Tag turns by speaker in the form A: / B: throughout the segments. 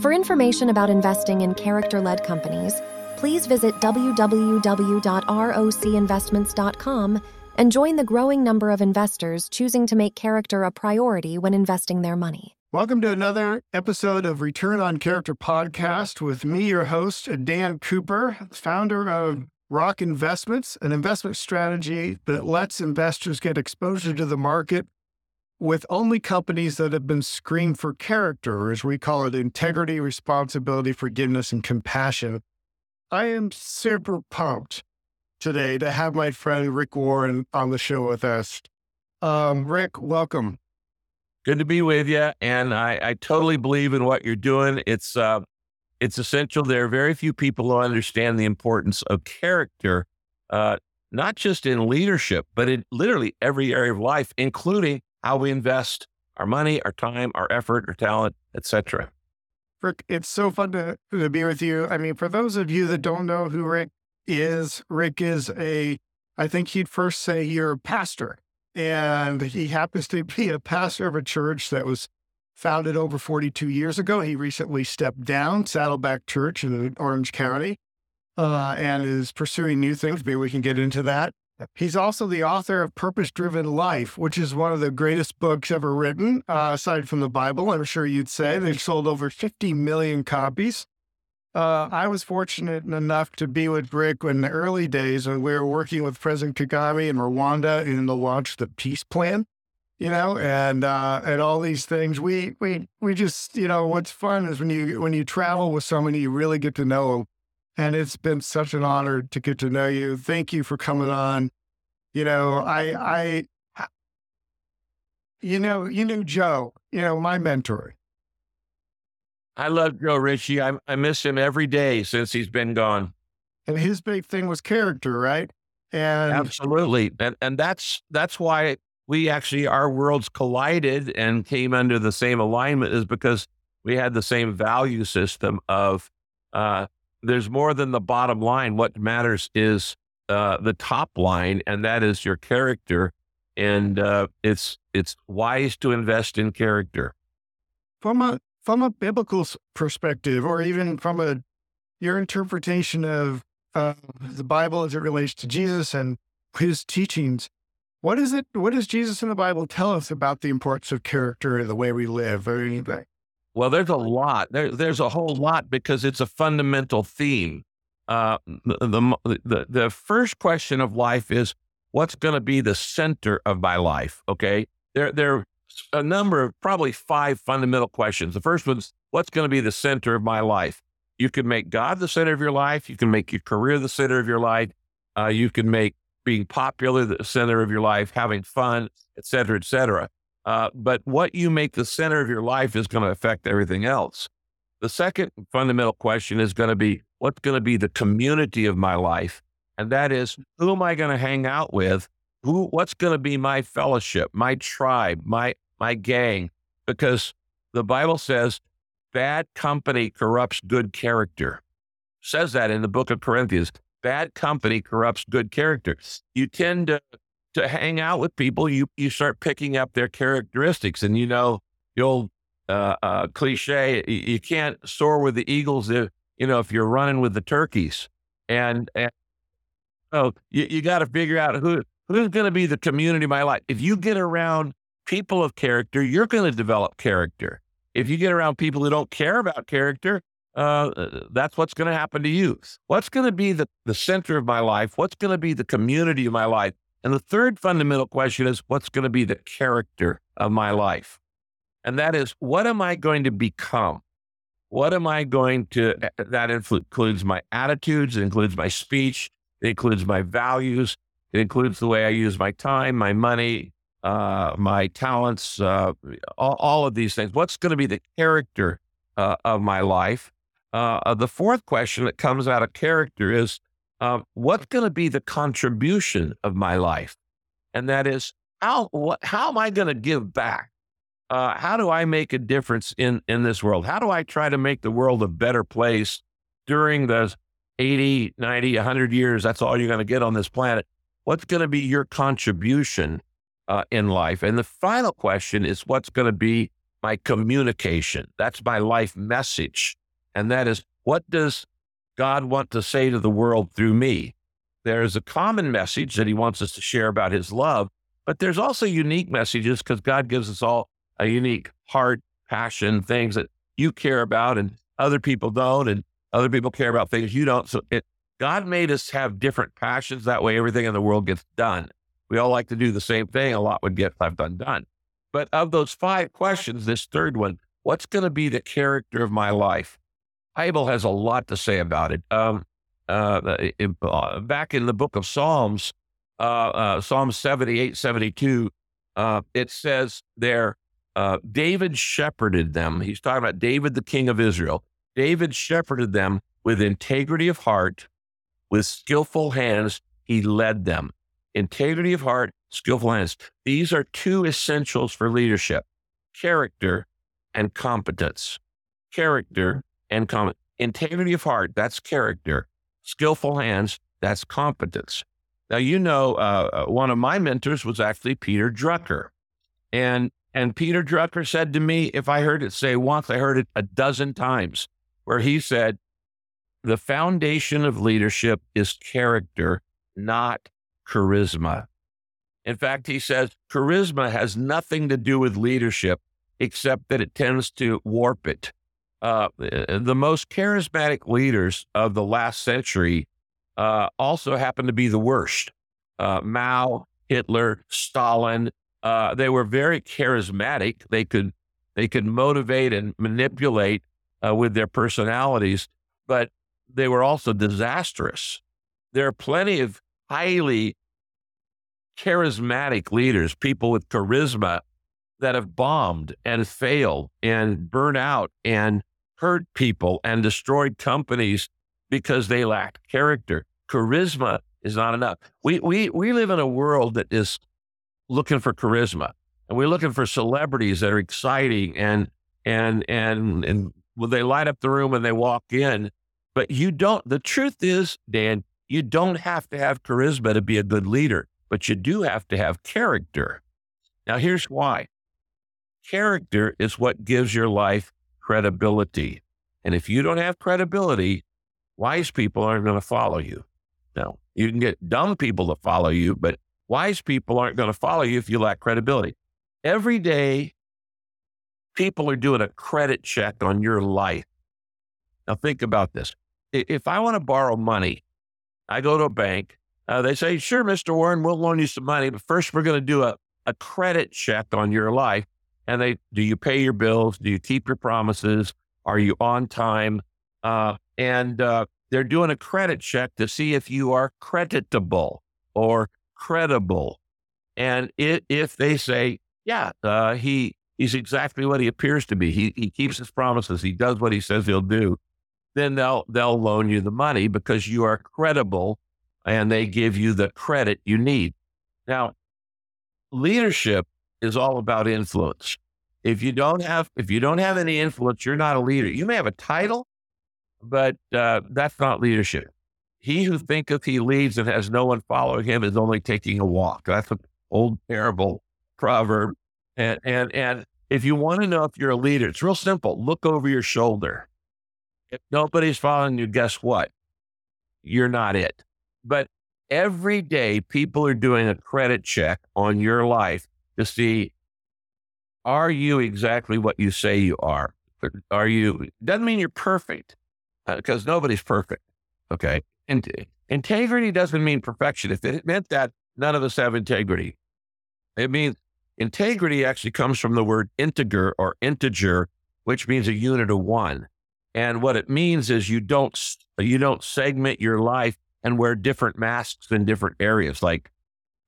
A: For information about investing in character led companies, please visit www.rocinvestments.com and join the growing number of investors choosing to make character a priority when investing their money.
B: Welcome to another episode of Return on Character podcast with me, your host, Dan Cooper, founder of ROC Investments, an investment strategy that lets investors get exposure to the market with only companies that have been screened for character, as we call it integrity, responsibility, forgiveness, and compassion. I am super pumped today to have my friend Rick Warren on the show with us. Um, Rick, welcome.
C: Good to be with you, and I, I totally believe in what you're doing. It's uh, it's essential. There are very few people who understand the importance of character, uh, not just in leadership, but in literally every area of life, including how we invest our money, our time, our effort, our talent, etc.
B: Rick, it's so fun to, to be with you. I mean, for those of you that don't know who Rick is, Rick is a, I think he'd first say you're a pastor and he happens to be a pastor of a church that was founded over 42 years ago. He recently stepped down, Saddleback Church in Orange County, uh, and is pursuing new things. Maybe we can get into that. He's also the author of Purpose Driven Life, which is one of the greatest books ever written, uh, aside from the Bible. I'm sure you'd say they've sold over 50 million copies. Uh, I was fortunate enough to be with Rick in the early days when we were working with President Kagame in Rwanda in the launch of the peace plan, you know, and uh, and all these things. We we we just you know what's fun is when you when you travel with somebody you really get to know and it's been such an honor to get to know you. Thank you for coming on. You know, I I you know you knew Joe, you know my mentor.
C: I love Joe Ritchie. I, I miss him every day since he's been gone.
B: And his big thing was character, right?
C: And absolutely, and and that's that's why we actually our worlds collided and came under the same alignment is because we had the same value system of uh, there's more than the bottom line. What matters is uh, the top line, and that is your character. And uh, it's it's wise to invest in character.
B: From a from a biblical perspective, or even from a your interpretation of uh, the Bible as it relates to Jesus and his teachings, what is it? What does Jesus in the Bible tell us about the importance of character and the way we live, or anything?
C: Well, there's a lot. There, there's a whole lot because it's a fundamental theme. Uh, the, the, the the first question of life is what's going to be the center of my life. Okay, there there are a number of probably five fundamental questions. The first one's what's going to be the center of my life? You can make God the center of your life. You can make your career the center of your life. Uh, you can make being popular the center of your life, having fun, et cetera, et cetera. Uh, but what you make the center of your life is going to affect everything else. The second fundamental question is going to be what's going to be the community of my life? And that is, who am I going to hang out with? Who, what's going to be my fellowship, my tribe, my my gang, because the Bible says bad company corrupts good character. Says that in the book of Corinthians. Bad company corrupts good character. You tend to to hang out with people, you you start picking up their characteristics, and you know the old uh, uh, cliche: you can't soar with the eagles if you know if you're running with the turkeys. And and so you, you got to figure out who who's going to be the community of my life. If you get around people of character, you're going to develop character. If you get around people who don't care about character, uh, that's what's going to happen to you. What's going to be the, the center of my life? What's going to be the community of my life? And the third fundamental question is what's going to be the character of my life? And that is, what am I going to become? What am I going to, eh, that includes my attitudes, it includes my speech, it includes my values, it includes the way I use my time, my money, uh, my talents, uh, all, all, of these things. What's going to be the character uh, of my life? Uh, uh, the fourth question that comes out of character is um, what's going to be the contribution of my life? And that is how what, how am I going to give back? Uh, how do I make a difference in in this world? How do I try to make the world a better place during the 80, 90, 100 years? That's all you're going to get on this planet. What's going to be your contribution uh, in life? And the final question is what's going to be my communication. That's my life message. And that is what does God want to say to the world through me? There's a common message that he wants us to share about his love, but there's also unique messages because God gives us all a unique heart, passion, things that you care about and other people don't, and other people care about things you don't. So it, God made us have different passions. That way, everything in the world gets done. We all like to do the same thing. A lot would get left undone. But of those five questions, this third one, what's going to be the character of my life? Bible has a lot to say about it. Um, uh, uh, back in the book of Psalms, uh, uh Psalm 78, 72, uh, it says there, uh, David shepherded them. He's talking about David, the king of Israel. David shepherded them with integrity of heart, with skillful hands. He led them. Integrity of heart, skillful hands. These are two essentials for leadership character and competence. Character and. Integrity of heart, that's character. Skillful hands, that's competence. Now, you know, uh, uh one of my mentors was actually Peter Drucker. And and Peter Drucker said to me, if I heard it say once, I heard it a dozen times, where he said, the foundation of leadership is character, not charisma. In fact, he says charisma has nothing to do with leadership except that it tends to warp it. Uh, the most charismatic leaders of the last century uh, also happen to be the worst. Uh, Mao, Hitler, Stalin, uh, they were very charismatic. They could they could motivate and manipulate uh, with their personalities, but they were also disastrous. There are plenty of highly charismatic leaders, people with charisma that have bombed and failed and burned out and hurt people and destroyed companies because they lacked character. Charisma is not enough. We, we, we live in a world that is looking for charisma and we're looking for celebrities that are exciting and and and and well, they light up the room and they walk in but you don't the truth is dan you don't have to have charisma to be a good leader but you do have to have character now here's why character is what gives your life credibility and if you don't have credibility wise people aren't going to follow you now you can get dumb people to follow you but Wise people aren't going to follow you if you lack credibility. Every day, people are doing a credit check on your life. Now, think about this. If I want to borrow money, I go to a bank. Uh, they say, sure, Mr. Warren, we'll loan you some money, but first we're going to do a, a credit check on your life. And they, do you pay your bills? Do you keep your promises? Are you on time? Uh, and uh, they're doing a credit check to see if you are creditable or credible. And it, if they say, yeah, uh, he he's exactly what he appears to be. He he keeps his promises. He does what he says he'll do. Then they'll they'll loan you the money because you are credible, and they give you the credit you need. Now, leadership is all about influence. If you don't have if you don't have any influence, you're not a leader. You may have a title, but uh, that's not leadership. He who thinketh he leads and has no one following him is only taking a walk. That's an old parable proverb. And, and, and if you want to know if you're a leader, it's real simple. Look over your shoulder. If nobody's following you, guess what? You're not it. But every day, people are doing a credit check on your life to see are you exactly what you say you are? Are you, doesn't mean you're perfect because uh, nobody's perfect. Okay. Integrity doesn't mean perfection. If it meant that, none of us have integrity. It means integrity actually comes from the word integer or integer, which means a unit of one. And what it means is you don't you don't segment your life and wear different masks in different areas. Like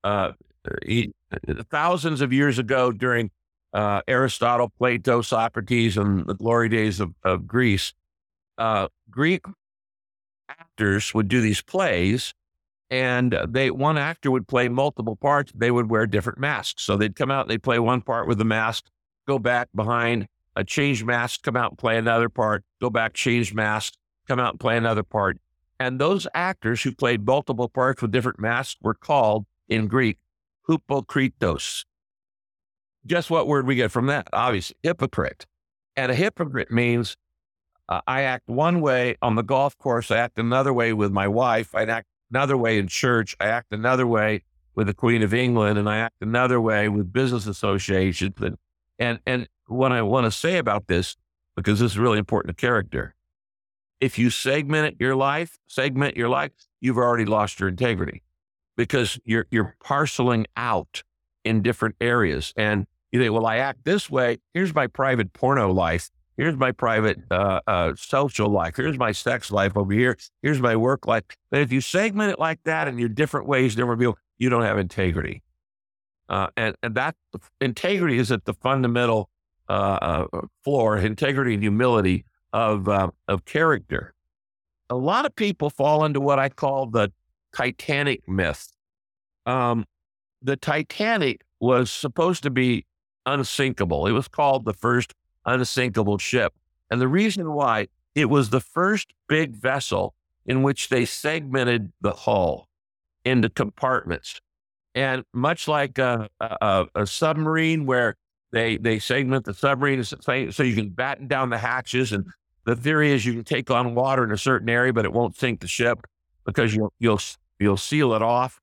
C: uh, he, thousands of years ago, during uh, Aristotle, Plato, Socrates, and the glory days of, of Greece, uh, Greek actors would do these plays and they one actor would play multiple parts. They would wear different masks. So they'd come out they'd play one part with the mask go back behind a change mask come out and play another part go back change mask come out and play another part. And those actors who played multiple parts with different masks were called in greek hypokritos guess what word we get from that? Obviously, hypocrite. And a hypocrite means uh, I act one way on the golf course, I act another way with my wife, I act another way in church, I act another way with the Queen of England, and I act another way with business associations. And and, and what I want to say about this, because this is really important to character, if you segment your life, segment your life, you've already lost your integrity because you're you're parceling out in different areas. And you think, well, I act this way. Here's my private porno life. Here's my private uh, uh, social life. Here's my sex life over here. Here's my work life. But if you segment it like that in your different ways, different people, you don't have integrity. Uh, and, and that integrity is at the fundamental uh, uh, floor, integrity and humility of, uh, of character. A lot of people fall into what I call the Titanic myth. Um, the Titanic was supposed to be unsinkable. It was called the first unsinkable ship. And the reason why it was the first big vessel in which they segmented the hull into compartments. And much like a, a, a submarine where they, they segment the submarine so you can batten down the hatches. And the theory is you can take on water in a certain area, but it won't sink the ship because you'll, you'll, you'll seal it off.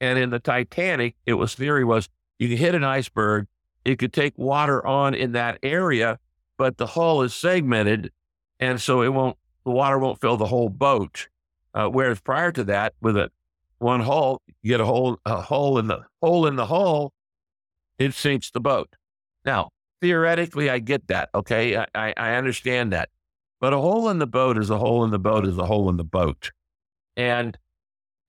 C: And in the Titanic, it was theory was you hit an iceberg, it could take water on in that area, but the hull is segmented, and so it won't the water won't fill the whole boat. Uh, whereas prior to that, with a one hull, you get a hole a hole in the hole in the hull, it sinks the boat. Now, theoretically, I get that. Okay, I, I understand that, but a hole in the boat is a hole in the boat is a hole in the boat, and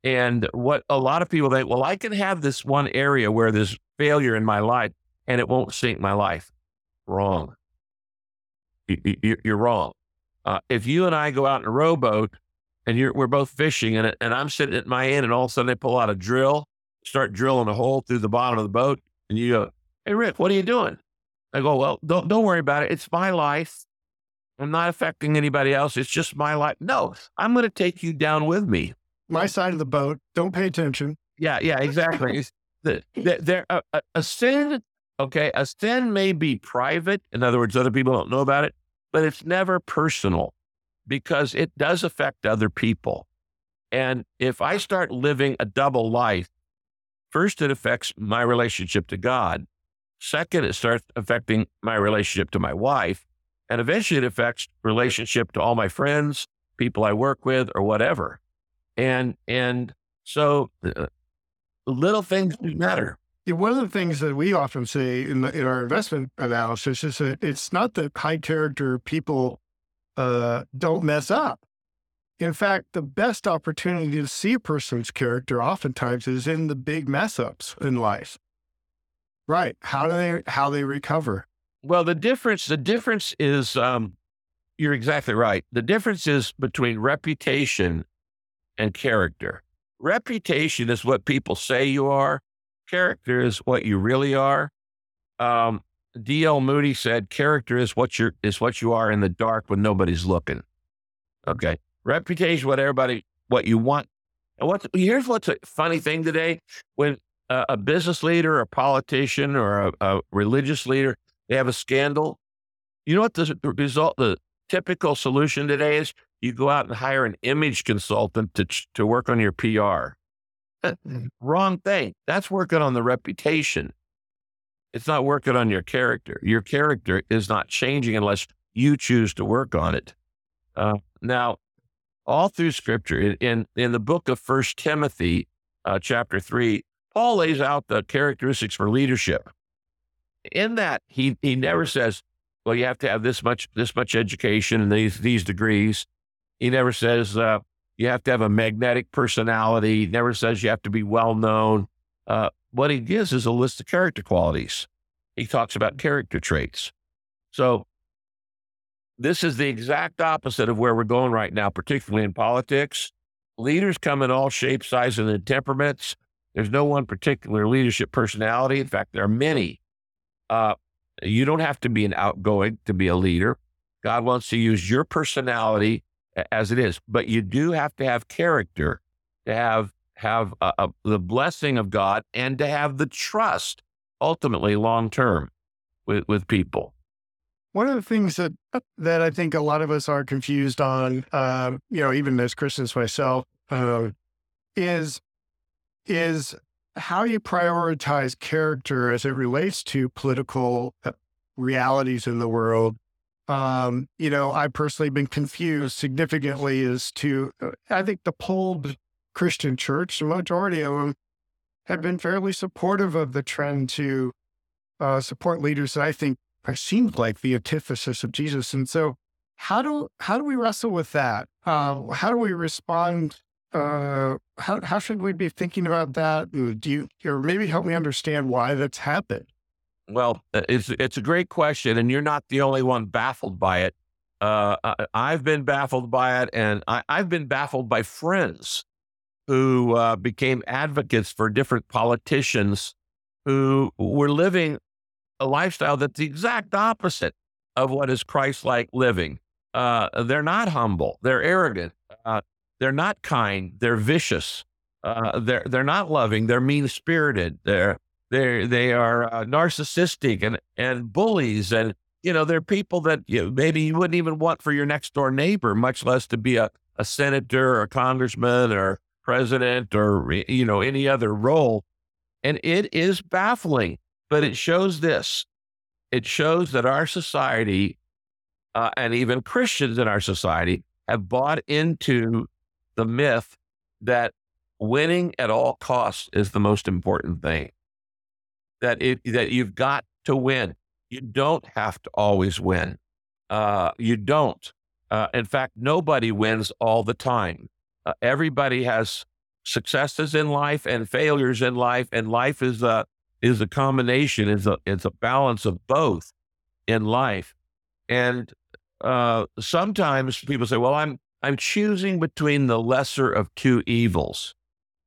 C: and what a lot of people think, well, I can have this one area where there's failure in my life and it won't sink my life. Wrong. You're wrong. Uh, if you and I go out in a rowboat and we're both fishing and, and I'm sitting at my end and all of a sudden they pull out a drill, start drilling a hole through the bottom of the boat, and you go, Hey, Rick, what are you doing? I go, Well, don't, don't worry about it. It's my life. I'm not affecting anybody else. It's just my life. No, I'm going to take you down with me
B: my side of the boat. Don't pay attention.
C: Yeah, yeah, exactly. the, the, there, a, a sin, okay, a sin may be private. In other words, other people don't know about it, but it's never personal because it does affect other people. And if I start living a double life, first, it affects my relationship to God. Second, it starts affecting my relationship to my wife. And eventually, it affects relationship to all my friends, people I work with, or whatever. And and so uh, little things matter.
B: One of the things that we often say in, the, in our investment analysis is that it's not that high character people uh, don't mess up. In fact, the best opportunity to see a person's character oftentimes is in the big mess ups in life. Right. How do they how they recover?
C: Well, the difference the difference is um, you're exactly right. The difference is between reputation and character. Reputation is what people say you are. Character is what you really are. Um, D.L. Moody said, "Character is what you is what you are in the dark when nobody's looking." Okay, reputation, what everybody, what you want. And what here's what's a funny thing today: when a, a business leader, a politician, or a, a religious leader they have a scandal, you know what the result, the typical solution today is? you go out and hire an image consultant to, to work on your PR. Mm. Wrong thing. That's working on the reputation. It's not working on your character. Your character is not changing unless you choose to work on it. Uh, now, all through Scripture, in, in, in the book of First Timothy, uh, chapter three, Paul lays out the characteristics for leadership. In that, he he never says, "Well, you have to have this much this much education and these these degrees." He never says uh, you have to have a magnetic personality. He never says you have to be well known. Uh, what he gives is a list of character qualities. He talks about character traits. So this is the exact opposite of where we're going right now, particularly in politics. Leaders come in all shapes, sizes, and temperaments. There's no one particular leadership personality. In fact, there are many. Uh, you don't have to be an outgoing to be a leader. God wants to use your personality as it is. But you do have to have character to have have a, a, the blessing of God and to have the trust ultimately long term with, with people.
B: One of the things that that I think a lot of us are confused on, uh, you know, even as Christians myself, uh, is is how you prioritize character as it relates to political uh, realities in the world. Um, you know, I've personally been confused significantly as to, uh, I think the polled Christian church, the majority of them have been fairly supportive of the trend to uh, support leaders that I think seemed like the antithesis of Jesus. And so, how do how do we wrestle with that? Uh, how do we respond uh, how how should we be thinking about that? Do you or maybe help me understand why that's happened?
C: Well, uh, it's it's a great question, and you're not the only one baffled by it. Uh, I, have been baffled by it, and I, have been baffled by friends who uh, became advocates for different politicians who were living a lifestyle that's the exact opposite of what is Christ-like living. Uh, they're not humble; they're arrogant. Uh, they're not kind. They're vicious. Uh, they're they're not loving. They're mean spirited. They're they they are uh, narcissistic and and bullies and you know they're people that you, maybe you wouldn't even want for your next door neighbor, much less to be a a senator or a congressman or president or you know any other role. And it is baffling, but it shows this. It shows that our society uh, and even Christians in our society have bought into the myth that winning at all costs is the most important thing. That it that you've got to win. You don't have to always win. Uh, you don't. Uh, in fact, nobody wins all the time. Uh, everybody has successes in life and failures in life, and life is a is a combination. is a it's a balance of both in life. And uh, sometimes people say, "Well, I'm I'm choosing between the lesser of two evils.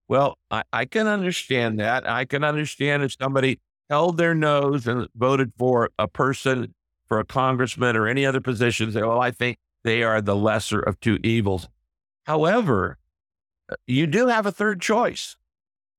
C: Well, I, I can understand that. I can understand if somebody held their nose and voted for a person, for a congressman or any other position, say, well, I think they are the lesser of two evils. However, uh, you do have a third choice,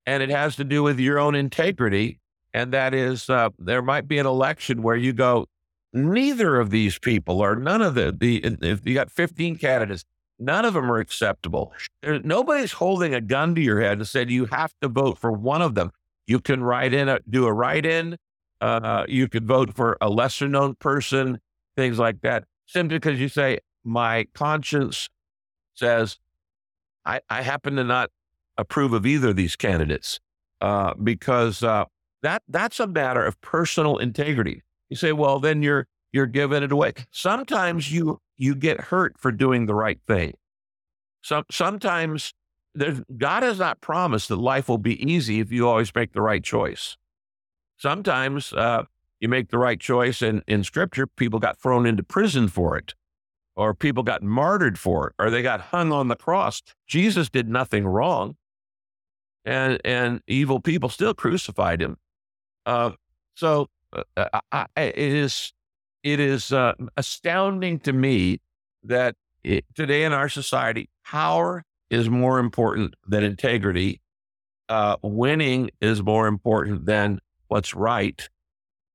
C: and it has to do with your own integrity. And that is, uh, there might be an election where you go, neither of these people or none of the, the if you got 15 candidates, None of them are acceptable. There, nobody's holding a gun to your head and said you have to vote for one of them. You can write in, a, do a write in. Uh, you could vote for a lesser known person, things like that, simply because you say, my conscience says, I, I happen to not approve of either of these candidates uh, because uh, that that's a matter of personal integrity. You say, well, then you're you're giving it away. Sometimes you you get hurt for doing the right thing. Some sometimes God has not promised that life will be easy if you always make the right choice. Sometimes uh, you make the right choice, and in Scripture, people got thrown into prison for it, or people got martyred for it, or they got hung on the cross. Jesus did nothing wrong, and and evil people still crucified him. Uh, so uh, I, it is it is uh, astounding to me that it, today in our society, power is more important than integrity. Uh, winning is more important than what's right.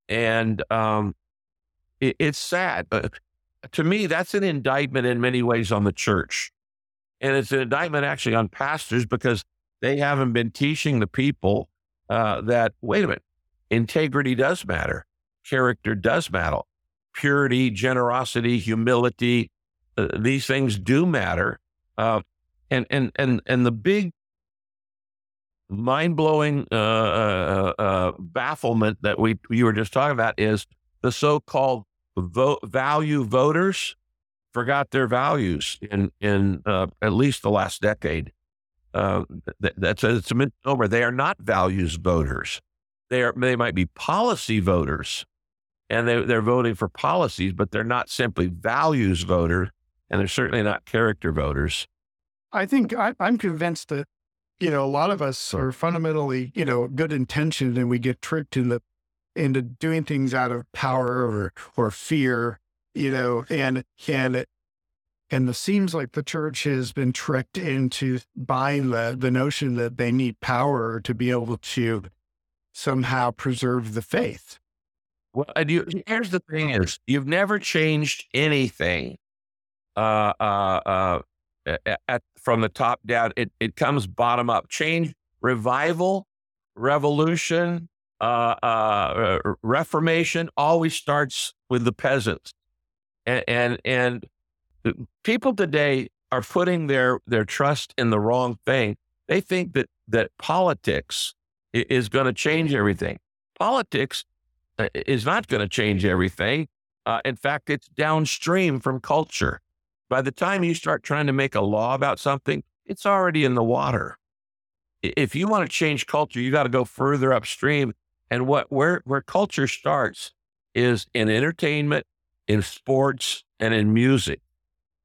C: And um, it, it's sad. Uh, to me, that's an indictment in many ways on the church. And it's an indictment actually on pastors because they haven't been teaching the people uh, that, wait a minute, integrity does matter, character does matter purity, generosity, humility. Uh, these things do matter. Uh, and, and, and, and the big mind blowing uh, uh, uh, bafflement that we, you were just talking about is the so called vote, value voters forgot their values in, in uh, at least the last decade. That, that's a, it's a misnomer. They are not values voters. They are, they might be policy voters, and they, they're voting for policies, but they're not simply values voters, and they're certainly not character voters.
B: I think I, I'm convinced that you know a lot of us are fundamentally you know good intentioned, and we get tricked into into doing things out of power or or fear, you know, and and and it seems like the church has been tricked into buying the the notion that they need power to be able to somehow preserve the faith.
C: Well, and you, here's the thing: is you've never changed anything uh, uh, uh, at, from the top down. It it comes bottom up. Change, revival, revolution, uh, uh, reformation always starts with the peasants, and and, and people today are putting their their trust in the wrong thing. They think that that politics is going to change everything. Politics is not going to change everything. Uh, in fact, it's downstream from culture. By the time you start trying to make a law about something, it's already in the water. If you want to change culture, you got to go further upstream. And what where where culture starts is in entertainment, in sports, and in music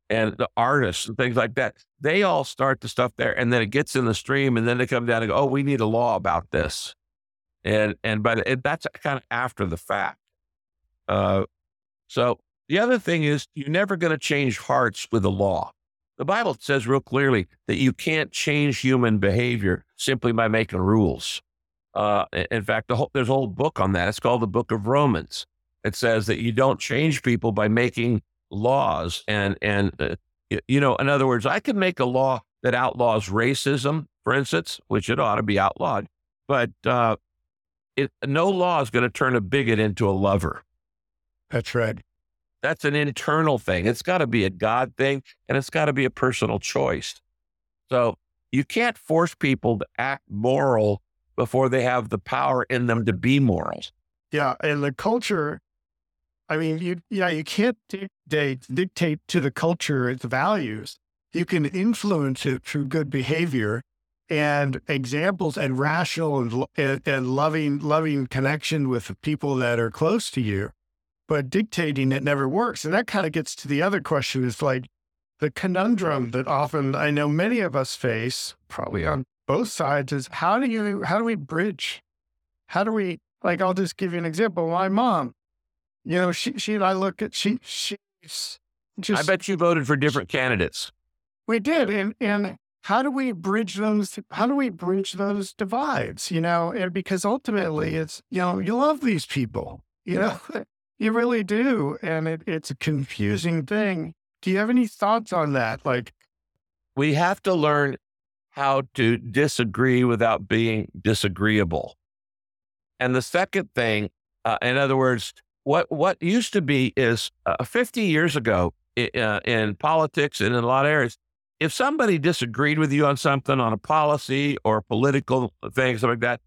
C: and the artists and things like that. They all start the stuff there, and then it gets in the stream, and then they come down and go, "Oh, we need a law about this," and and but that's kind of after the fact. Uh, so the other thing is, you're never going to change hearts with the law. The Bible says real clearly that you can't change human behavior simply by making rules. Uh, in fact, the whole, there's a whole book on that. It's called the Book of Romans. It says that you don't change people by making laws and and uh, you know in other words i could make a law that outlaws racism for instance which it ought to be outlawed but uh, it, no law is going to turn a bigot into a lover.
B: That's right.
C: That's an internal thing. It's got to be a god thing and it's got to be a personal choice. So you can't force people to act moral before they have the power in them to be moral.
B: Yeah and the culture I mean, you yeah, you can't dictate dictate to the culture its values. You can influence it through good behavior and examples and rational and, and loving loving connection with the people that are close to you. But dictating it never works, and that kind of gets to the other question: is like the conundrum that often I know many of us face, probably on both sides, is how do you how do we bridge? How do we like? I'll just give you an example. My mom you know, she, she and I look at, she, she's just.
C: I bet you voted for different candidates.
B: We did. And, and how do we bridge those, how do we bridge those divides, you know? And because ultimately it's, you know, you love these people, you know, you really do. And it, it's a confusing thing. Do you have any thoughts on that? Like,
C: we have to learn how to disagree without being disagreeable. And the second thing, uh, in other words, what what used to be is uh, 50 years ago uh, in politics and in a lot of areas, if somebody disagreed with you on something on a policy or political thing, something like that,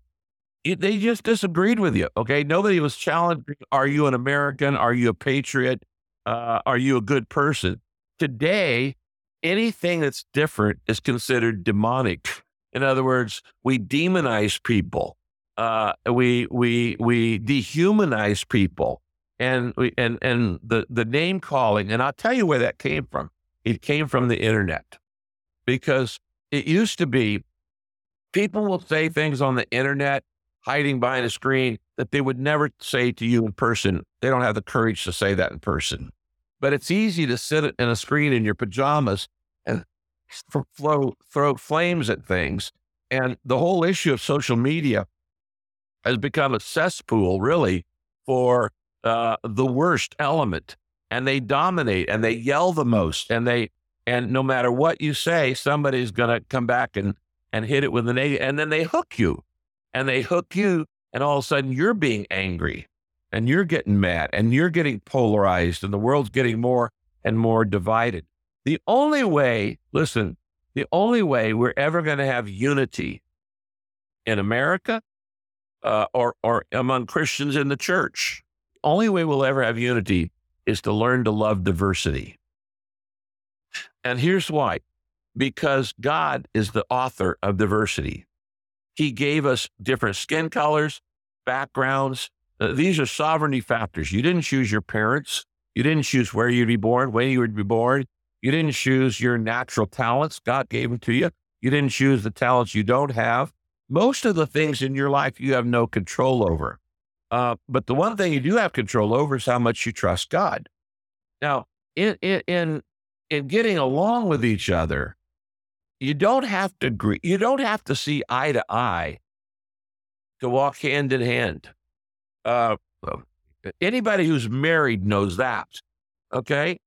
C: it, they just disagreed with you. Okay, nobody was challenging. Are you an American? Are you a patriot? Uh, are you a good person? Today, anything that's different is considered demonic. In other words, we demonize people uh, we we we dehumanize people, and we and and the the name calling. And I'll tell you where that came from. It came from the internet, because it used to be people will say things on the internet, hiding behind a screen that they would never say to you in person. They don't have the courage to say that in person. But it's easy to sit in a screen in your pajamas and throw, throw flames at things. And the whole issue of social media has become a cesspool, really, for uh, the worst element. And they dominate and they yell the most. And they, and no matter what you say, somebody's going to come back and, and hit it with an A. And then they hook you and they hook you. And all of a sudden you're being angry and you're getting mad and you're getting polarized and the world's getting more and more divided. The only way, listen, the only way we're ever going to have unity in America uh, or or among Christians in the church. Only way we'll ever have unity is to learn to love diversity. And here's why: because God is the author of diversity. He gave us different skin colors, backgrounds. Uh, these are sovereignty factors. You didn't choose your parents. You didn't choose where you'd be born, when you would be born. You didn't choose your natural talents. God gave them to you. You didn't choose the talents you don't have. Most of the things in your life you have no control over. Uh, but the one thing you do have control over is how much you trust God. Now, in, in, in getting along with each other, you don't have to agree. You don't have to see eye to eye to walk hand in hand. Uh, anybody who's married knows that. Okay.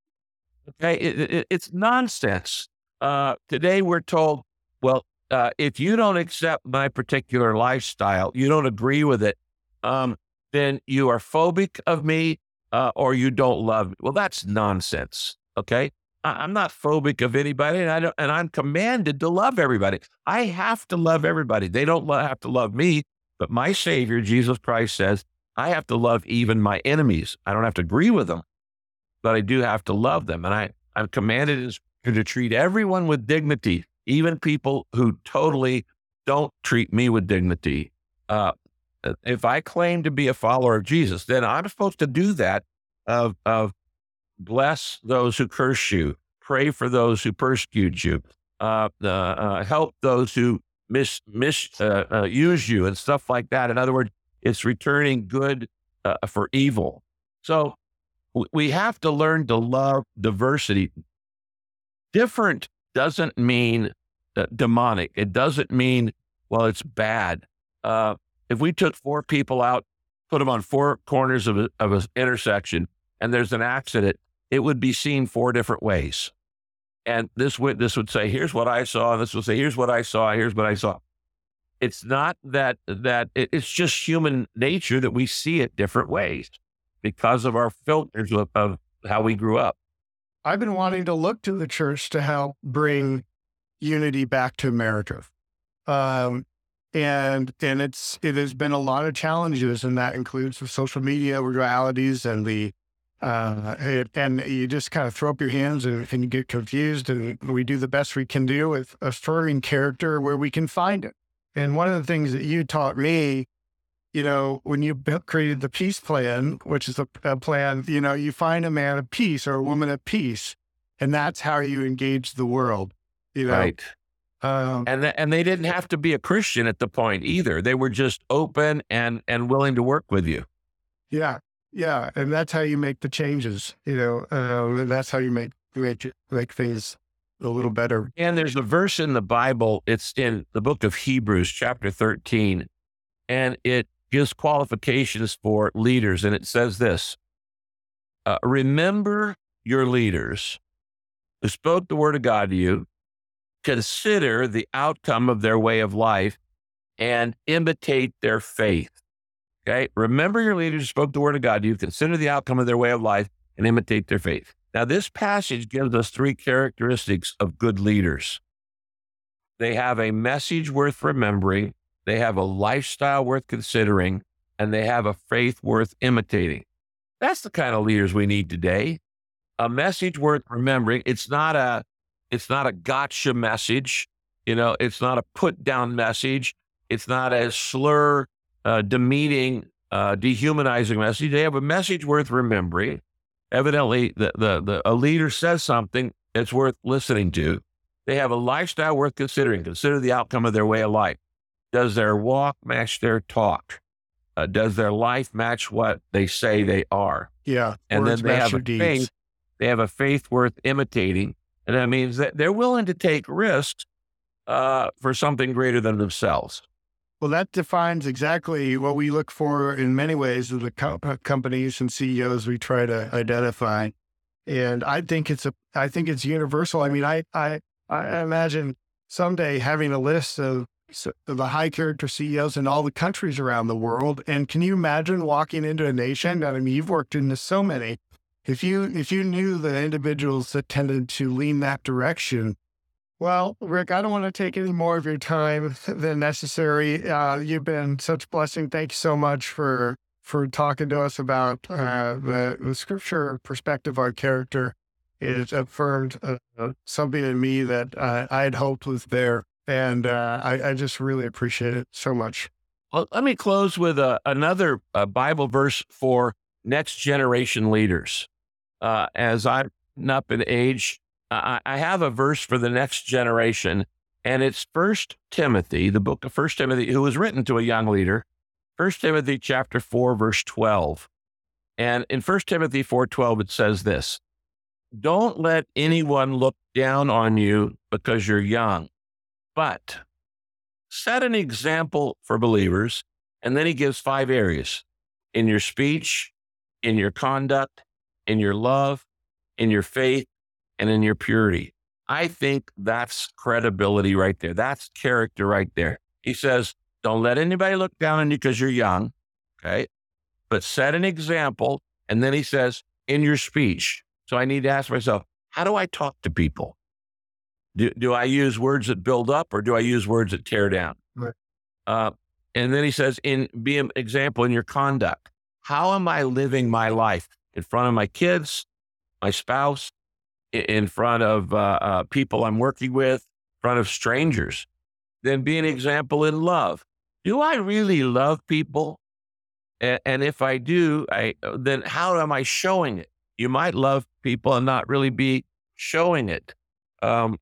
C: Okay. It, it, it's nonsense. Uh, today we're told, well, uh, if you don't accept my particular lifestyle, you don't agree with it, um, then you are phobic of me uh, or you don't love me. Well, that's nonsense. Okay. I, am not phobic of anybody and I don't, and I'm commanded to love everybody. I have to love everybody. They don't have to love me, but my savior, Jesus Christ says, I have to love even my enemies. I don't have to agree with them, but I do have to love them. And I, I'm commanded to treat everyone with dignity, even people who totally don't treat me with dignity. Uh, if I claim to be a follower of Jesus, then I'm supposed to do that of, of bless those who curse you, pray for those who persecute you, uh, uh, uh, help those who mis, mis uh, uh, you and stuff like that. In other words, it's returning good for evil. So we have to learn to love diversity. Different doesn't mean demonic. It doesn't mean, well, it's bad. If we took four people out, put them on four corners of, a, of an intersection, and there's an accident, it would be seen four different ways. And this witness would say, here's what I saw. This would say, here's what I saw. Here's what I saw it's not that that it's just human nature that we see it different ways because of our filters of, of how we grew up.
B: I've been wanting to look to the church to help bring unity back to America. Um, and and it's it has been a lot of challenges, and that includes the social media realities and the uh, and you just kind of throw up your hands and, and you get confused. And we do the best we can do with a story character where we can find it. And one of the things that you taught me, you know, when you created the peace plan, which is a, a plan, you know, you find a man of peace or a woman of peace, and that's how you engage the world. You know?
C: Right. Um, and th- and they didn't have to be a Christian at the point either. They were just open and and willing to work with you.
B: Yeah, yeah, and that's how you make the changes. You know, uh, that's how you make make make things a little better.
C: And there's a verse in the Bible, it's in the book of Hebrews, chapter 13, and it gives qualifications for leaders. And it says this uh, Remember your leaders who spoke the word of God to you, consider the outcome of their way of life, and imitate their faith. Okay. Remember your leaders spoke the word of God to you, consider the outcome of their way of life, and imitate their faith. Now, this passage gives us three characteristics of good leaders they have a message worth remembering, they have a lifestyle worth considering, and they have a faith worth imitating. That's the kind of leaders we need today. A message worth remembering. It's not a it's not a gotcha message. You know, it's not a put down message. It's not a slur, uh, demeaning, uh, dehumanizing message. They have a message worth remembering evidently the, the, the, a leader says something that's worth listening to. They have a lifestyle worth considering. Consider the outcome of their way of life. Does their walk match their talk? Uh, does their life match what they say they are?
B: Yeah.
C: And then they have a deeds. faith. They have a faith worth imitating. And that means that they're willing to take risks uh, for something greater than themselves.
B: Well, that defines exactly what we look for in many ways of the co- companies and CEOs we try to identify. And I think it's a, I think it's universal. I mean, I, I, I imagine someday having a list of the high character CEOs in all the countries around the world. And can you imagine walking into a nation? That I mean, you've worked into so many. If you if you knew the individuals that tended to lean that direction, well, Rick, I don't want to take any more of your time than necessary. Uh, you've been such a blessing. Thank you so much for for talking to us about uh, the, the scripture perspective on character. It affirmed uh, something in me that I had hoped was there, and uh, I, I, just really appreciate it so much.
C: Well, let me close with uh, another uh, Bible verse for next generation leaders. as I'm up in age, I, have a verse for the next generation, and it's First Timothy, the book of First Timothy, who was written to a young leader. First Timothy chapter four, verse twelve, and in First Timothy four twelve, it says this: "Don't let anyone look down on you because you're young, but set an example for believers And then he gives five areas in your speech, in your conduct, in your love, in your faith, and in your purity. I think that's credibility right there. That's character right there. He says, don't let anybody look down on you because you're young. Okay. But set an example. And then he says, in your speech. So I need to ask myself, how do I talk to people? Do, do I use words that build up or do I use words that tear down?
B: Right.
C: Uh, and then he says, in be an example in your conduct. How am I living my life in front of my kids, my spouse, in front of uh, uh, people I'm working with, in front of strangers? Then be an example in love. Do I really love people? And, and if I do, I then how am I showing it? You might love people and not really be showing it. Um,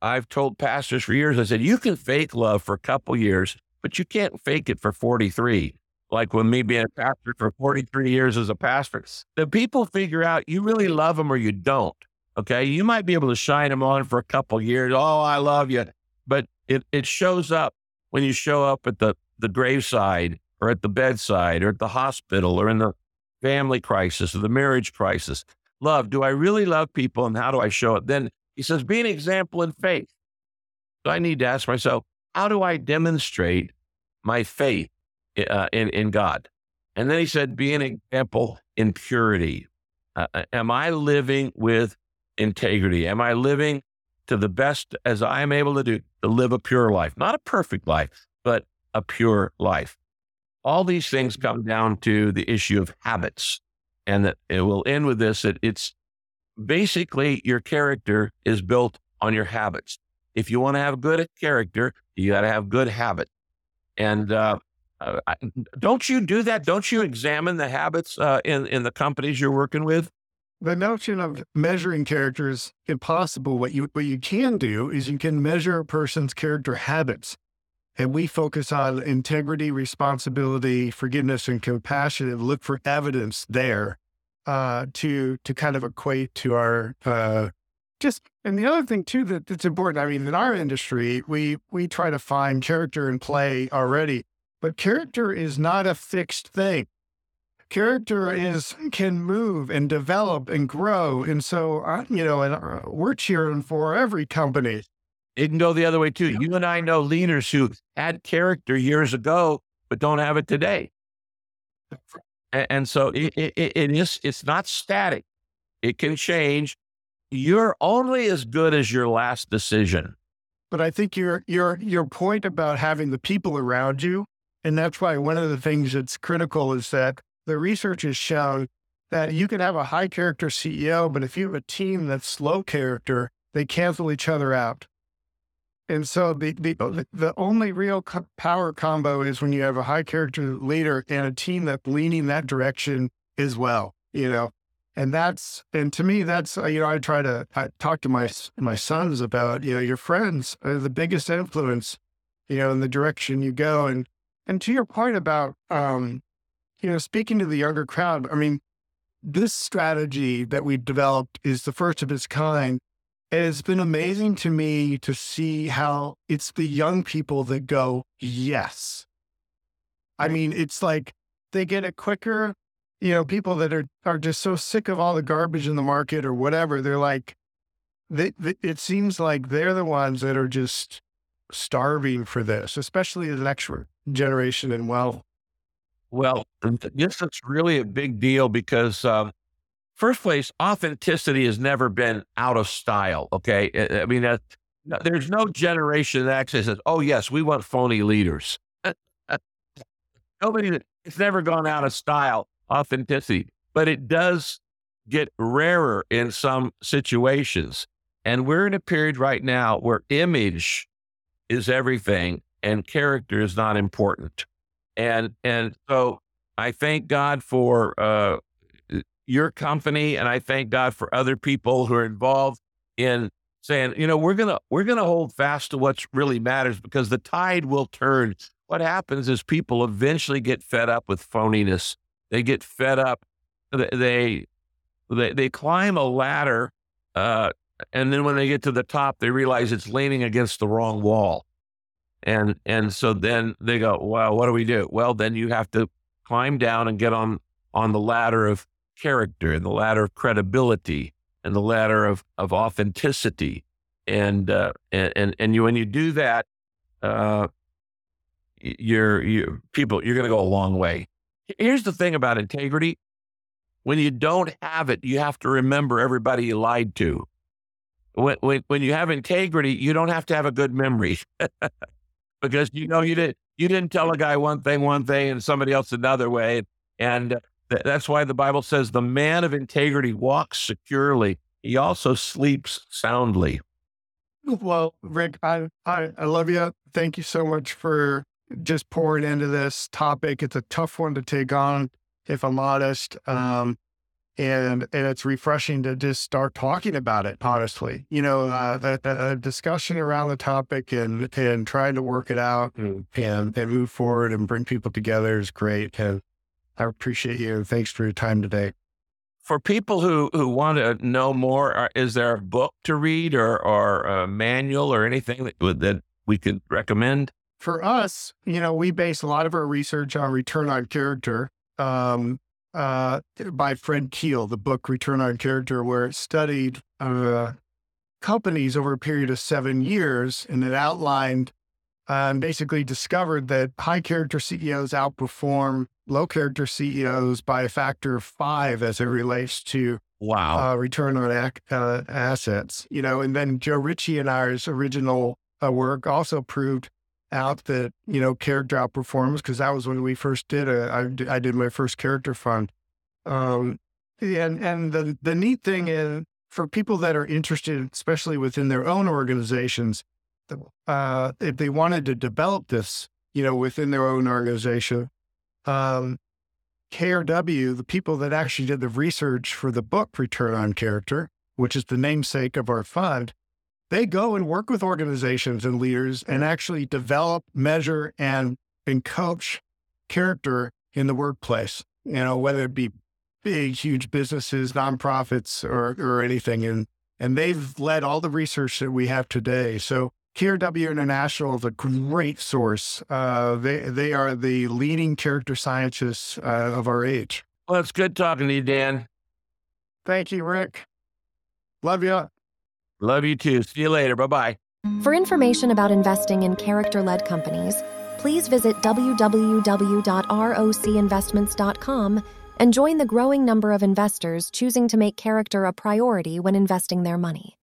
C: I've told pastors for years, I said, you can fake love for a couple years, but you can't fake it for 43. Like when me being a pastor for 43 years as a pastor, the people figure out you really love them or you don't. Okay. You might be able to shine them on for a couple years. Oh, I love you. But it, it shows up when you show up at the, the graveside or at the bedside or at the hospital or in the family crisis or the marriage crisis. Love, do I really love people and how do I show it? Then he says, be an example in faith. So I need to ask myself, how do I demonstrate my faith uh, in, in God? And then he said, be an example in purity. Uh, uh am I living with integrity? Am I living to the best as I am able to do to live a pure life? Not a perfect life, but a pure life. All these things come down to the issue of habits. And that it will end with this that it's basically your character is built on your habits. If you want to have good character, you got to have good habits. And uh, uh, don't you do that? Don't you examine the habits uh, in in the companies you're working with?
B: The notion of measuring character is impossible. What you what you can do is you can measure a person's character habits, and we focus on integrity, responsibility, forgiveness, and compassion, and look for evidence there uh, to to kind of equate to our uh, just. And the other thing too that, that's important. I mean, in our industry, we we try to find character and play already, but character is not a fixed thing. Character is can move and develop and grow, and so uh, you know, and uh, we're cheering for every company.
C: It can go the other way too. You and I know leaders who had character years ago, but don't have it today. And, and so it, it, it is, it's not static. It can change. You're only as good as your last decision.
B: But I think your your your point about having the people around you, and that's why one of the things that's critical is that the research has shown that you can have a high character CEO, but if you have a team that's low character, they cancel each other out. And so the, the, the only real co- power combo is when you have a high character leader and a team that's leaning that direction as well, you know. And that's and to me that's uh, you know I try to I talk to my my sons about you know your friends are the biggest influence, you know, in the direction you go and and to your point about um you know speaking to the younger crowd, I mean this strategy that we've developed is the first of its kind And it's been amazing to me to see how it's the young people that go, yes. I mean, it's like they get it quicker. You know, people that are, are just so sick of all the garbage in the market or whatever, they're like, they, they, it seems like they're the ones that are just starving for this, especially the next generation and wealth.
C: Well, this is really a big deal because um, first place, authenticity has never been out of style. Okay. I mean, uh, there's no generation that actually says, oh, yes, we want phony leaders. Nobody, it's never gone out of style, authenticity, but it does get rarer in some situations. And we're in a period right now where image is everything and character is not important. And, and so I thank God for, uh, your company, and I thank God for other people who are involved in saying, you know, we're gonna we're gonna hold fast to what really matters because the tide will turn. What happens is people eventually get fed up with phoniness. They get fed up. They they they climb a ladder, uh, and then when they get to the top, they realize it's leaning against the wrong wall. And and so then they go, well, what do we do? Well, then you have to climb down and get on on the ladder of character and the ladder of credibility and the ladder of of authenticity. And uh, and and you when you do that, uh, you're you people you're going to go a long way. Here's the thing about integrity: when you don't have it, you have to remember everybody you lied to. When when, when you have integrity, you don't have to have a good memory because you know you didn't you didn't tell a guy one thing one thing and somebody else another way, and th- that's why the Bible says the man of integrity walks securely. He also sleeps soundly.
B: Well, Rick, I, I, I love you. Thank you so much for just pouring into this topic. It's a tough one to take on, if I'm honest. Um, and and it's refreshing to just start talking about it honestly. You know uh, that, that discussion around the topic and and trying to work it out and, and and move forward and bring people together is great and i appreciate you and thanks for your time today.
C: For people who who want to know more uh, is there a book to read or or a manual or anything that that we could recommend?
B: For us, you know, we base a lot of our research on return on character um, uh, by Fred Kiel, the book Return on Character, where it studied uh, companies over a period of seven years and it outlined uh, and basically discovered that high character CEOs outperform low character CEOs by a factor of five as it relates to
C: wow
B: uh, return on ac- uh, assets. You know, and then Joe Ritchie and ours original uh, work also proved out that you know character outperforms because that was when we first did it. I, I did my first character fund, um, and and the the neat thing is for people that are interested, especially within their own organizations, uh, if they wanted to develop this, you know, within their own organization, um, KRW, the people that actually did the research for the book Return on Character, which is the namesake of our fund, they go and work with organizations and leaders and actually develop, measure, and, and coach character in the workplace, you know, whether it be big, huge businesses, nonprofits, or, or anything. And, and they've led all the research that we have today. So KRW International is a great source. Uh, they, they are the leading character scientists uh, of our age.
C: Well, it's good talking to you, Dan.
B: Thank you, Rick. Love you.
C: Love you too. See you later. Bye bye.
A: For information about investing in character led companies, please visit www.rocinvestments.com and join the growing number of investors choosing to make character a priority when investing their money.